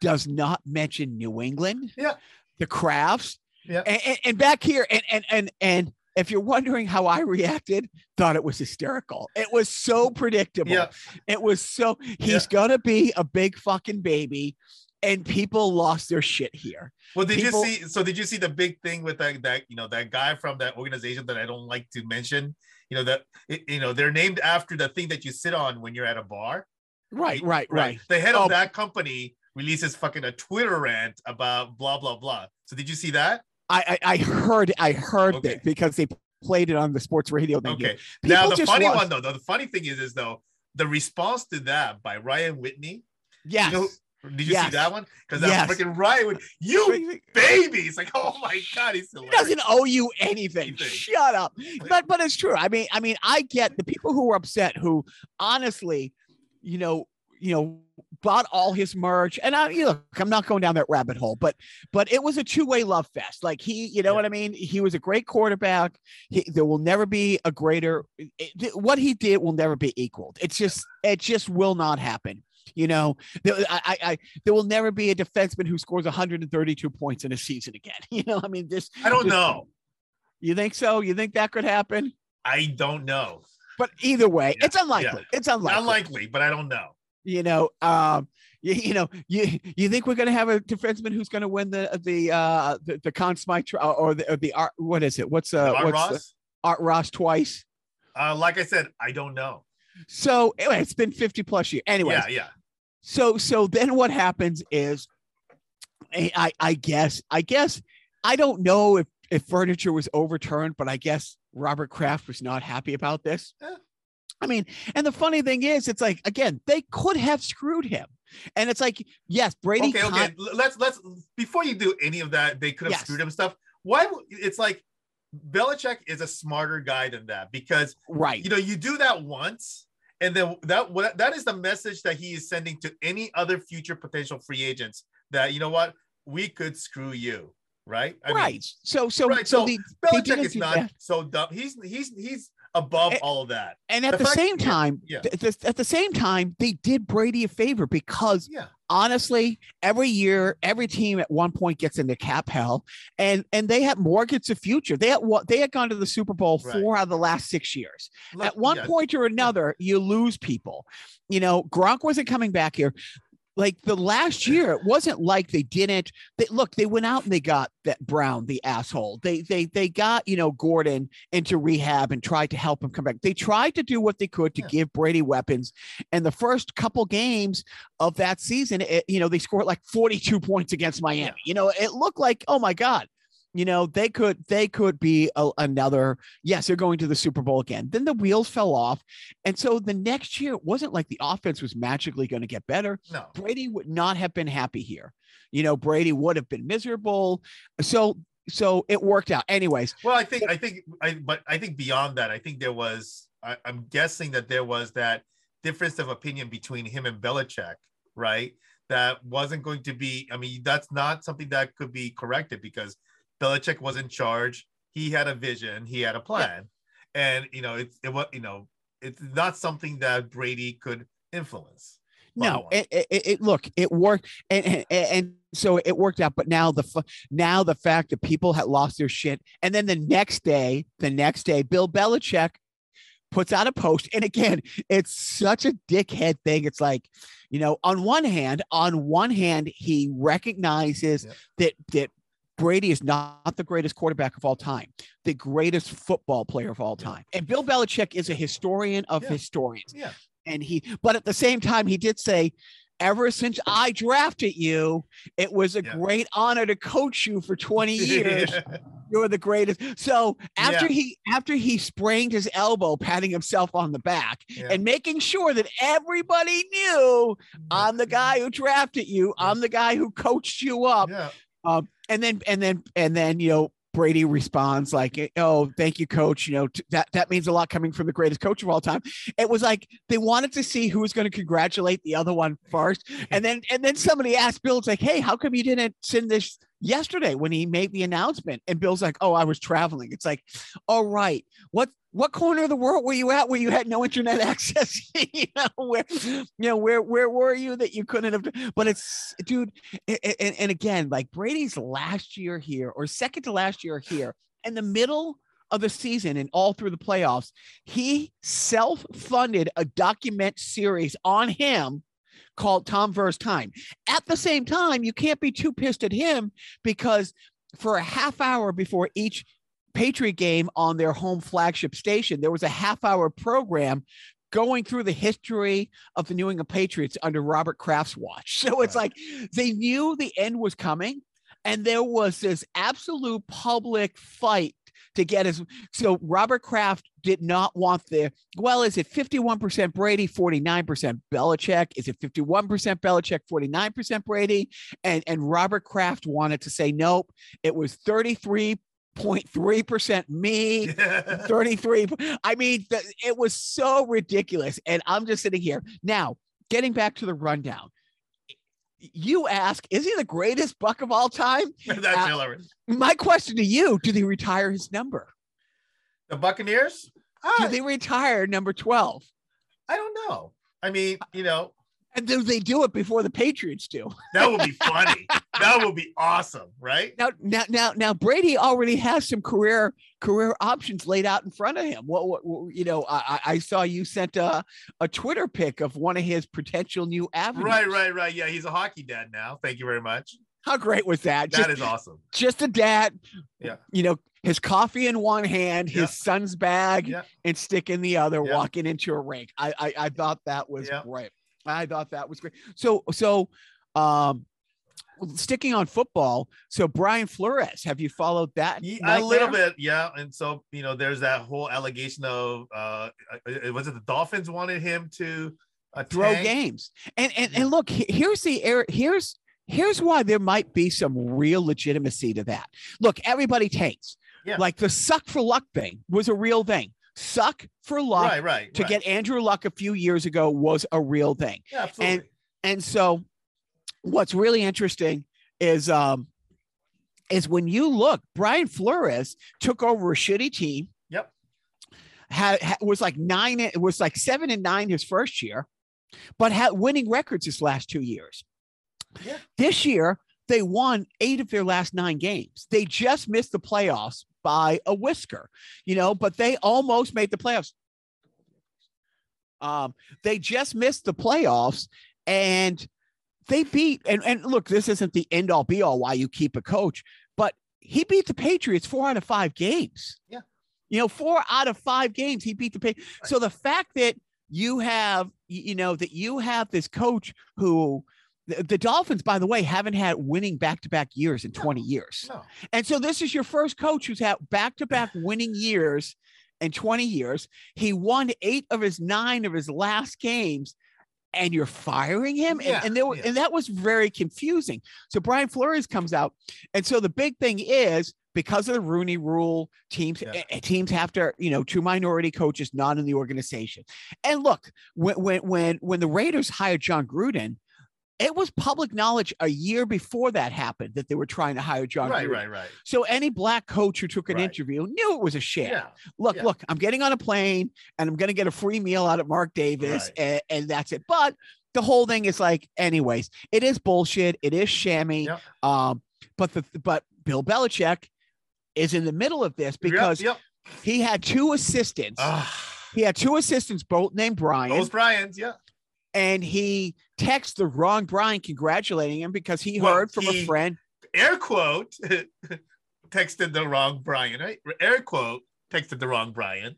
Does not mention New England, Yeah. the crafts, Yeah. and, and, and back here, and and and and if you're wondering how I reacted, thought it was hysterical. It was so predictable. Yeah. It was so he's gonna be a big fucking baby, and people lost their shit here. Well, did People- you see? So did you see the big thing with that that you know that guy from that organization that I don't like to mention? You know that you know they're named after the thing that you sit on when you're at a bar. Right, right, right. The head Oh. of that company releases fucking a Twitter rant about blah blah blah. So did you see that? I I, I heard I heard Okay. that because they played it on the sports radio. Thing. Okay. People now the funny watch- one though, the funny thing is, is though the response to that by Ryan Whitney. Yeah. You know, Did you Yes. see that one? Because that Yes. freaking Ryan would you baby. It's like, oh my god, he's He doesn't owe you anything. Anything. Shut up. But but it's true. I mean, I mean, I get the people who were upset who honestly, you know, you know, bought all his merch. And I you look, I'm not going down that rabbit hole, but but it was a two-way love fest. Like he, you know Yeah. what I mean? He was a great quarterback. He, there will never be a greater it- what he did will never be equaled. It's just it just will not happen. You know, there, I, I, I, there will never be a defenseman who scores 132 points in a season again. You know, I mean, this. I don't this- know. You think so? You think that could happen? I don't know. But either way, Yeah, it's unlikely. It's unlikely. Unlikely, but I don't know. You know, um, you, you know, you you think we're going to have a defenseman who's going to win the the uh the, the Conn Smythe tro- or the or the art what is it? What's uh Art what's Ross? the- Art Ross twice? Uh, like I said, I don't know. So anyway, it's been 50 plus years. Anyways, Yeah, yeah. so so then what happens is I, I I guess I guess I don't know if if furniture was overturned, but I guess Robert Kraft was not happy about this. Yeah. I mean, and the funny thing is, it's like again, they could have screwed him, and it's like, yes, Brady. Okay, okay. Let's let's before you do any of that, they could have Yes. screwed him stuff. Why? It's like Belichick is a smarter guy than that because right? you know you do that once, and then that what that is the message that he is sending to any other future potential free agents that you know what we could screw you, right? I right. mean, so so right, so so the Belichick is not that. so dumb. He's he's he's above And- all of that. and at the the, same time, yeah. th- th- at the same time, they did Brady a favor because Yeah. honestly, every year, every team at one point gets into cap hell, and and they had mortgaged the future. They had what they had gone to the Super Bowl Right. four out of the last six years. At one yeah, point or another, you lose people. You know, Gronk wasn't coming back here. Like the last year, it wasn't like they didn't. They look, they went out and they got that Brown, the asshole. They they they got you know Gordon into rehab and tried to help him come back. They tried to do what they could to Yeah. give Brady weapons. And the first couple games of that season, it, you know, they scored like 42 points against Miami. Yeah. You know, it looked like, oh my God, you know, they could they could be a, another. Yes, they're going to the Super Bowl again. Then the wheels fell off, and so the next year it wasn't like the offense was magically going to get better. no. Brady would not have been happy here. You know, Brady would have been miserable. So so it worked out. Anyways, Well, I think I think I but I think beyond that, I think there was I, I'm guessing that there was that difference of opinion between him and Belichick, right? That wasn't going to be. I mean, that's not something that could be corrected because Belichick was in charge. He had a vision. He had a plan, and you know, it's it was you know, it's not something that Brady could influence. no, it, it, it- look it worked, and, and and so it worked out. But now the now the fact that people had lost their shit, and then the next day, the next day, Bill Belichick puts out a post, and again, it's such a dickhead thing. It's like, you know, on one hand, on one hand, he recognizes that that Brady is not the greatest quarterback of all time, the greatest football player of all time, and Bill Belichick is a historian of Yeah. historians yeah, and he but at the same time he did say ever since i drafted you it was a Yeah. great honor to coach you for 20 years you're the greatest so after Yeah. he after he sprained his elbow patting himself on the back Yeah. and making sure that everybody knew i'm the guy who drafted you i'm the guy who coached you up yeah. um, and then and then and then you know Brady responds like, "Oh, thank you, coach. You know that that means a lot coming from the greatest coach of all time." It was like they wanted to see who was going to congratulate the other one first, and then and then somebody asked Bill, "It's like, hey, how come you didn't send this yesterday when he made the announcement?" And Bill's like, "Oh, I was traveling." It's like, "All right, what what corner of the world were you at where you had no internet access? you know where you know where where were you that you couldn't have?" But it's dude, and, and again, like Brady's last year here or second to last year here, in the middle of the season and all through the playoffs, he self-funded a document series on him called Tom Verse Time. At the same time, you can't be too pissed at him because for a half hour before each Patriot game on their home flagship station, there was a half hour program going through the history of the New England Patriots under Robert Kraft's watch. So it's Right. like they knew the end was coming, and there was this absolute public fight to get his. So Robert Kraft did not want the. Well, is it 51% Brady, 49% Belichick? Is it 51% Belichick, 49% Brady? And and Robert Kraft wanted to say nope. It was 33 0.3% me 33 i mean the, it was so ridiculous and i'm just sitting here now getting back to the rundown you ask is he the greatest buck of all time That's Uh, hilarious. my question to you do they retire his number The Buccaneers? do Ah, they retire number 12 I don't know. I mean, you know, and do they do it before the patriots do that would be funny. that would be awesome, right? now now now now brady already has some career career options laid out in front of him what, what, what- you know I, I saw you sent a, a twitter pic of one of his potential new avenues Right, right, right. Yeah, he's a hockey dad now. Thank you very much. how great was that That just, is awesome. just a dad Yeah. you know his coffee in one hand his Yeah. son's bag Yeah. and stick in the other Yeah. walking into a rink I, I i thought that was great i thought that was great so so um sticking on football so brian flores have you followed that a little bit, yeah. And so, you know, there's that whole allegation of uh uh, was it the Dolphins wanted him to uh, throw tank? games and and, and look here's the air here's here's why there might be some real legitimacy to that look everybody tanks Yeah. like the suck for luck thing was a real thing suck for luck Right, right. to right. get Andrew Luck a few years ago was a real thing. yeah, absolutely. And and so what's really interesting is um is when you look, Brian Flores took over a shitty team. Yep. Had, had was like nine, it was like seven and nine his first year, but had winning records his last two years. Yeah. This year, they won eight of their last nine games. They just missed the playoffs by a whisker, you know, but they almost made the playoffs. Um, they just missed the playoffs and they beat and, and look, this isn't the end all be all why you keep a coach, but he beat the Patriots four out of five games. Yeah. You know, four out of five games he beat the Patriots. So the fact that you have, you know, that you have this coach who the, the Dolphins, by the way, haven't had winning back to back years in 20 years. no. And so this is your first coach who's had back to back winning years in 20 years. He won eight of his nine of his last games, and you're firing him. Yeah, and, and, there, were- yeah. and that was very confusing. So Brian Flores comes out. And so the big thing is because of the Rooney rule, teams Yeah. eh, teams have to, you know, two minority coaches not in the organization. And look, when when when when the Raiders hired Jon Gruden, it was public knowledge a year before that happened that they were trying to hire Jon Right, Gruden. right, right. So any black coach who took an Right. interview knew it was a sham. Yeah. Look, yeah. look, I'm getting on a plane and I'm going to get a free meal out of Mark Davis, Right. and, and that's it. But the whole thing is like, anyways, it is bullshit. It is shammy. Yep. Um, but the but Bill Belichick is in the middle of this because yep, yep. he had two assistants. He had two assistants, both named Brian, those Bryans, yeah. And he texts the wrong Brian congratulating him because he Well, heard from a friend. Air quote texted the wrong Brian, right? Air quote texted the wrong Brian.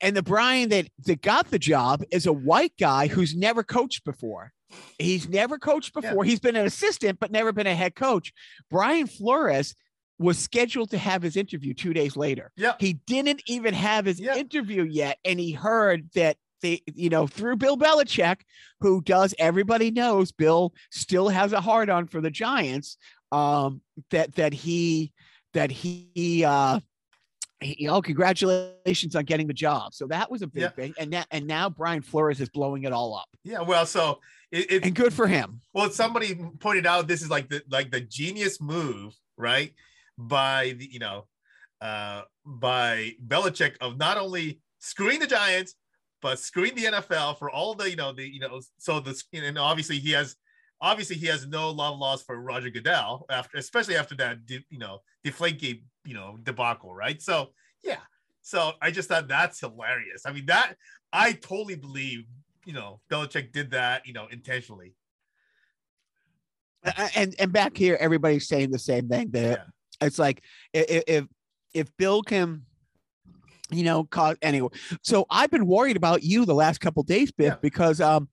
And the Brian that, that got the job is a white guy who's never coached before. He's never coached Yeah. before. He's been an assistant, but never been a head coach. Brian Flores was scheduled to have his interview two days later. Yep. He didn't even have his Yeah. interview yet. And he heard that they, you know, through Bill Belichick, who does everybody knows Bill still has a hard on for the Giants. Um, that that he that he uh he, oh, congratulations on getting the job. So that was a big Yeah. thing. And that and now Brian Flores is blowing it all up. Yeah. Well, so it, it And good for him. well, somebody pointed out this is like the like the genius move, right? By the you know, uh, by Belichick of not only screwing the Giants, but screwing the NFL for all the you know the you know so the and obviously he has obviously he has no love lost for Roger Goodell after especially after that you know deflategate you know debacle, right? So yeah, so I just thought that's hilarious. I mean that I totally believe you know Belichick did that you know intentionally. And and back here, everybody's saying the same thing. That Yeah. it's like if if Bill can, you know, cause anyway. So I've been worried about you the last couple days, Biff, Yeah. because um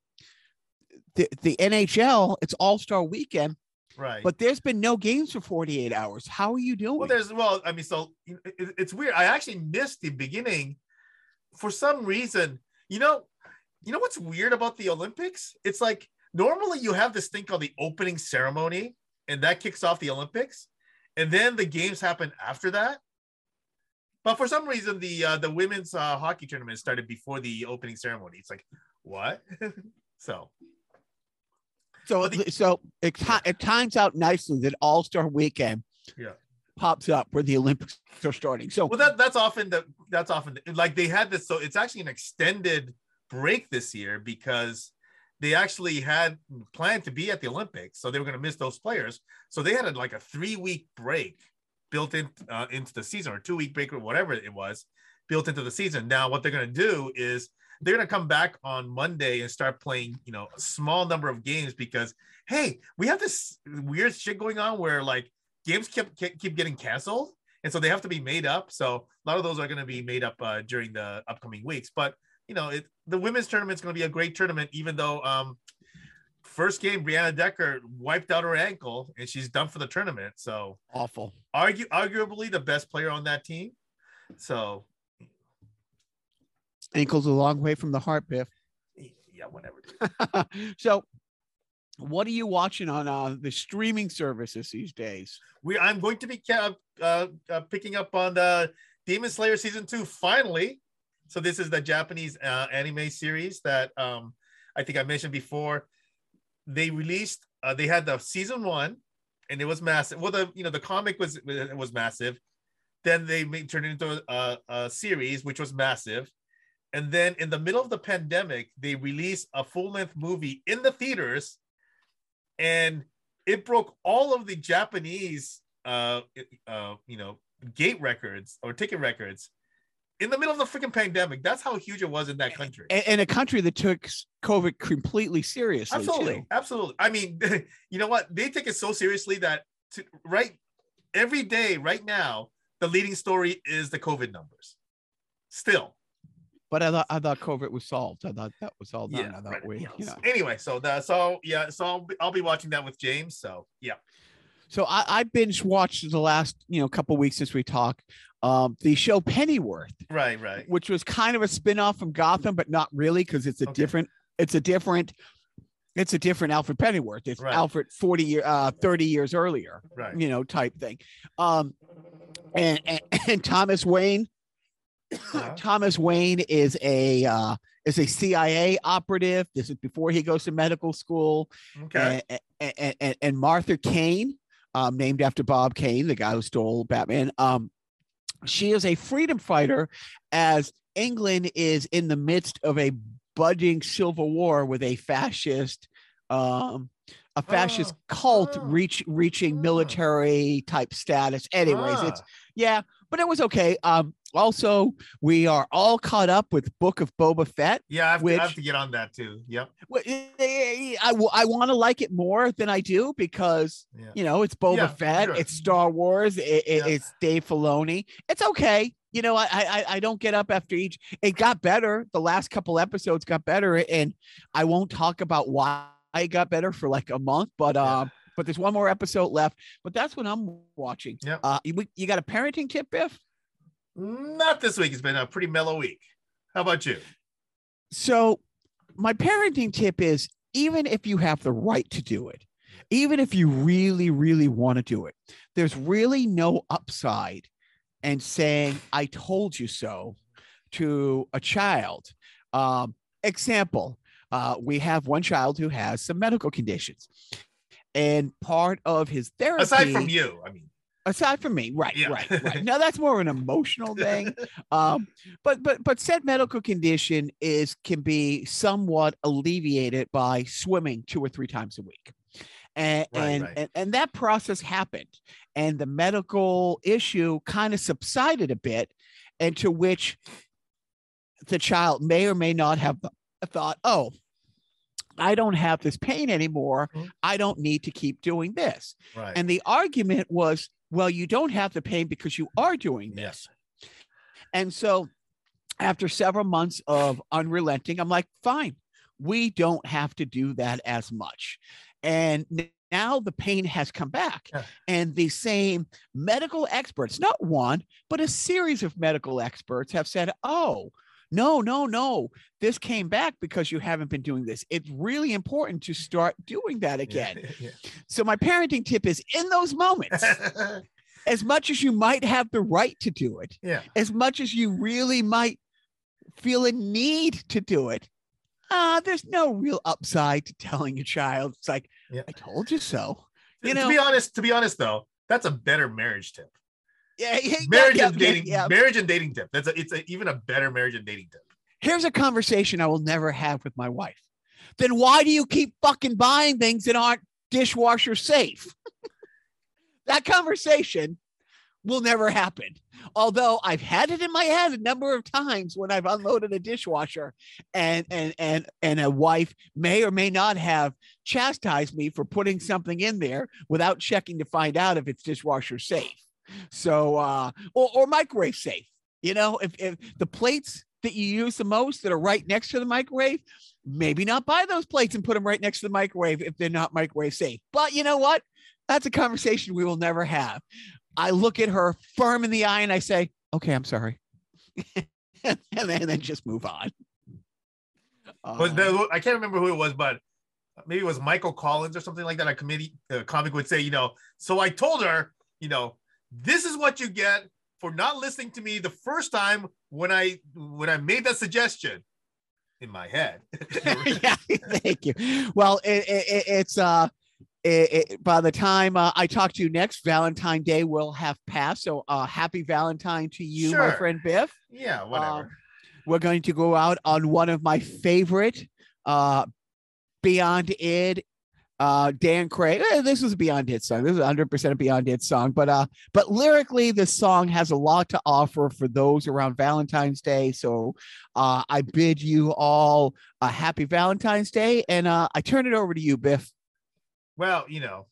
the, the NHL, it's all-star weekend. right. but there's been no games for 48 hours. How are you doing? Well, there's well, I mean, so it, it's weird. I actually missed the beginning for some reason. You know, you know what's weird about the Olympics? It's like normally you have this thing called the opening ceremony, and that kicks off the Olympics, and then the games happen after that. But for some reason, the uh, the women's uh, hockey tournament started before the opening ceremony. It's like what? so so, the- so it, it times out nicely that All Star Weekend Yeah. pops up where the Olympics are starting. So well, that that's often the that's often like they had this. So it's actually an extended break this year because they actually had planned to be at the Olympics, so they were going to miss those players. So they had a, like a three week break built in uh, into the season, or two week break, or whatever it was, built into the season. Now, what they're going to do is they're going to come back on Monday and start playing, you know, a small number of games because hey, we have this weird shit going on where like games keep keep getting canceled, and so they have to be made up. So a lot of those are going to be made up uh, during the upcoming weeks. But you know, it, the women's tournament is going to be a great tournament, even though um, first game Brianna Decker wiped out her ankle and she's done for the tournament. So awful. argue arguably the best player on that team. So Ankle's a long way from the heart, Biff. yeah, whatever. so, what are you watching on uh, the streaming services these days? We I'm going to be uh, uh, uh, picking up on the Demon Slayer season two finally. So this is the Japanese uh, anime series that um, I think I mentioned before. They released. Uh, they had the season one, and it was massive. Well, the you know the comic was was massive. Then they made, turned it into a, a series, which was massive. And then in the middle of the pandemic, they released a full length movie in the theaters, and it broke all of the Japanese, uh, uh, you know, gate records or ticket records in the middle of the freaking pandemic. That's how huge it was in that country. In, in a country that took COVID completely seriously. Absolutely, too. absolutely. I mean, you know what? They take it so seriously that to, right every day, right now, the leading story is the COVID numbers. Still, But I thought I thought COVID was solved. I thought that was all done. I thought right, we, you know, you know. so Anyway, so the so yeah, so I'll be, I'll be watching that with James. So yeah, So I, I binge watched the last you know couple weeks since we talked um, the show Pennyworth, right, right. which was kind of a spin-off from Gotham, but not really because it's a Okay. different it's a different it's a different Alfred Pennyworth. It's Right. Alfred 40 year uh 30 years earlier, Right. you know, type thing. Um and and, and Thomas Wayne Uh-huh. Thomas Wayne is a uh is a CIA operative. This is before he goes to medical school. Okay. And, and, and, and Martha Kane, um, named after Bob Kane, the guy who stole Batman. Um, she is a freedom fighter as England is in the midst of a budding civil war with a fascist um a fascist Oh, cult oh, reach reaching oh. military type status anyways it's Ah, yeah but it was okay um also we are all caught up with book of boba fett yeah, I have, to, I have to get on that too. Yep. I, I, I want to like it more than I do because Yeah. you know it's Boba Yeah, Fett, sure. it's Star Wars, it, Yeah. it's Dave Filoni. It's okay. You know, I, I I don't get up after each. It got better. The last couple episodes got better, and I won't talk about why it got better for like a month. But um, but there's one more episode left. But that's what I'm watching. Yep. Uh, you, you got a parenting tip, Biff? Not this week. It's been a pretty mellow week. How about you? So, my parenting tip is even if you have the right to do it, even if you really, really want to do it, there's really no upside and saying, I told you so to a child. Um, example, uh, we have one child who has some medical conditions. And part of his therapy, Aside from you, I mean, aside from me right Yeah. right right now that's more of an emotional thing um but but but said medical condition is can be somewhat alleviated by swimming two or three times a week and Right, and, right. and and that process happened and the medical issue kind of subsided a bit and to which the child may or may not have thought oh I don't have this pain anymore. Mhm. I don't need to keep doing this. right. And the argument was, well, you don't have the pain because you are doing this. And so after several months of unrelenting, I'm like, fine, we don't have to do that as much. And now the pain has come back. Yeah. And the same medical experts, not one, but a series of medical experts have said, oh, no, no, no. This came back because you haven't been doing this. It's really important to start doing that again. Yeah. So, my parenting tip is in those moments, as much as you might have the right to do it, yeah. as much as you really might feel a need to do it, uh, there's no real upside to telling your child, it's like, Yeah. I told you so. You to know- be honest, to be honest though, that's a better marriage tip. Yeah, Marriage and dating, yeah. marriage and dating tip. That's a, it's a, even a better marriage and dating tip. Here's a conversation I will never have with my wife. Then why do you keep fucking buying things that aren't dishwasher safe? that conversation will never happen. Although I've had it in my head a number of times when I've unloaded a dishwasher and and and and a wife may or may not have chastised me for putting something in there without checking to find out if it's dishwasher safe. So uh or, or microwave safe. You know, if, if the plates that you use the most that are right next to the microwave, maybe not buy those plates and put them right next to the microwave if they're not microwave safe. But you know what? That's a conversation we will never have. I look at her firm in the eye and I say, okay, I'm sorry. and, then, and then just move on. But Uh, I can't remember who it was, but maybe it was Michael Collins or something like that. A committee a comic would say, you know, so I told her, you know, this is what you get for not listening to me the first time when I when I made that suggestion in my head. yeah, thank you. Well, it, it, it- it's uh, it, by the time uh, I talk to you next, Valentine Day will have passed. So, uh, happy Valentine to you, my friend Biff. yeah, whatever. Um, we're going to go out on one of my favorite uh, Beyond Id. Uh, Dan Craig. eh, this was a Beyond Hit song. This is 100 percent a Beyond Hit song. But uh, but lyrically, this song has a lot to offer for those around Valentine's Day. So uh, I bid you all a happy Valentine's Day, and uh, I turn it over to you, Biff. Well, you know,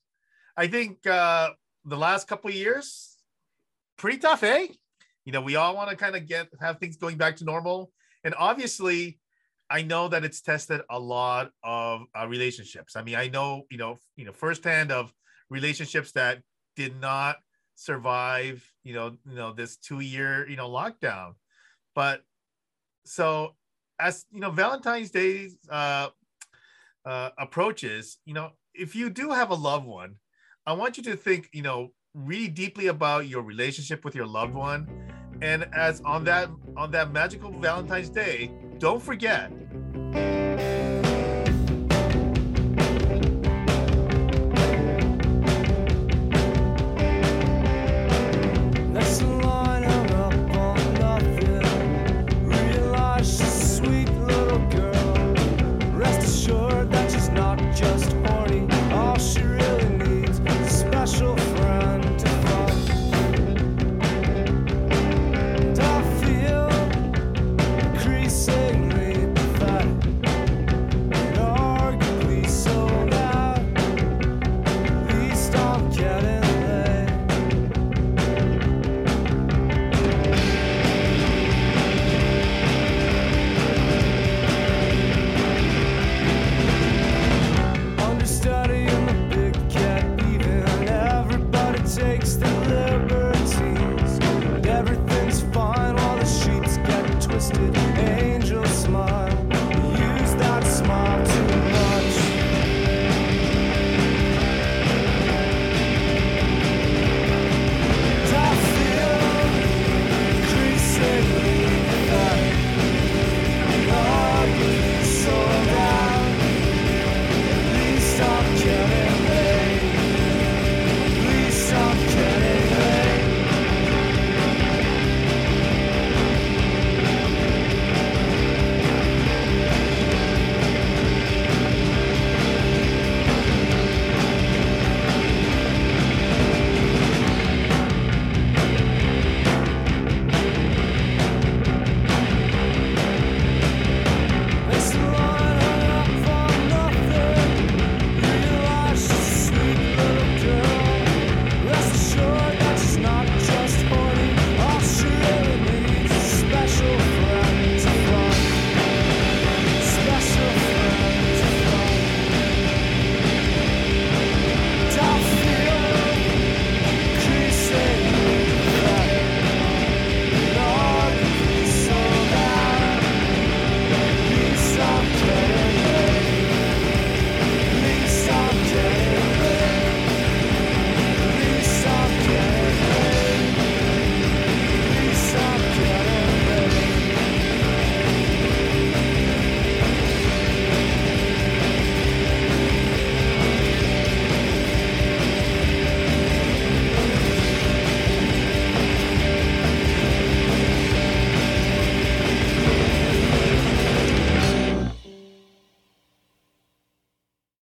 I think uh, the last couple years, pretty tough, eh? You know, we all want to kind of get have things going back to normal, and obviously, I know that it's tested a lot of uh, relationships. I mean, I know, you know, you know, firsthand of relationships that did not survive, you know, you know, this two year, you know, lockdown. But so, as you know, Valentine's Day uh, uh, approaches, you know, if you do have a loved one, I want you to think, you know, really deeply about your relationship with your loved one. And as on that on that magical Valentine's Day, don't forget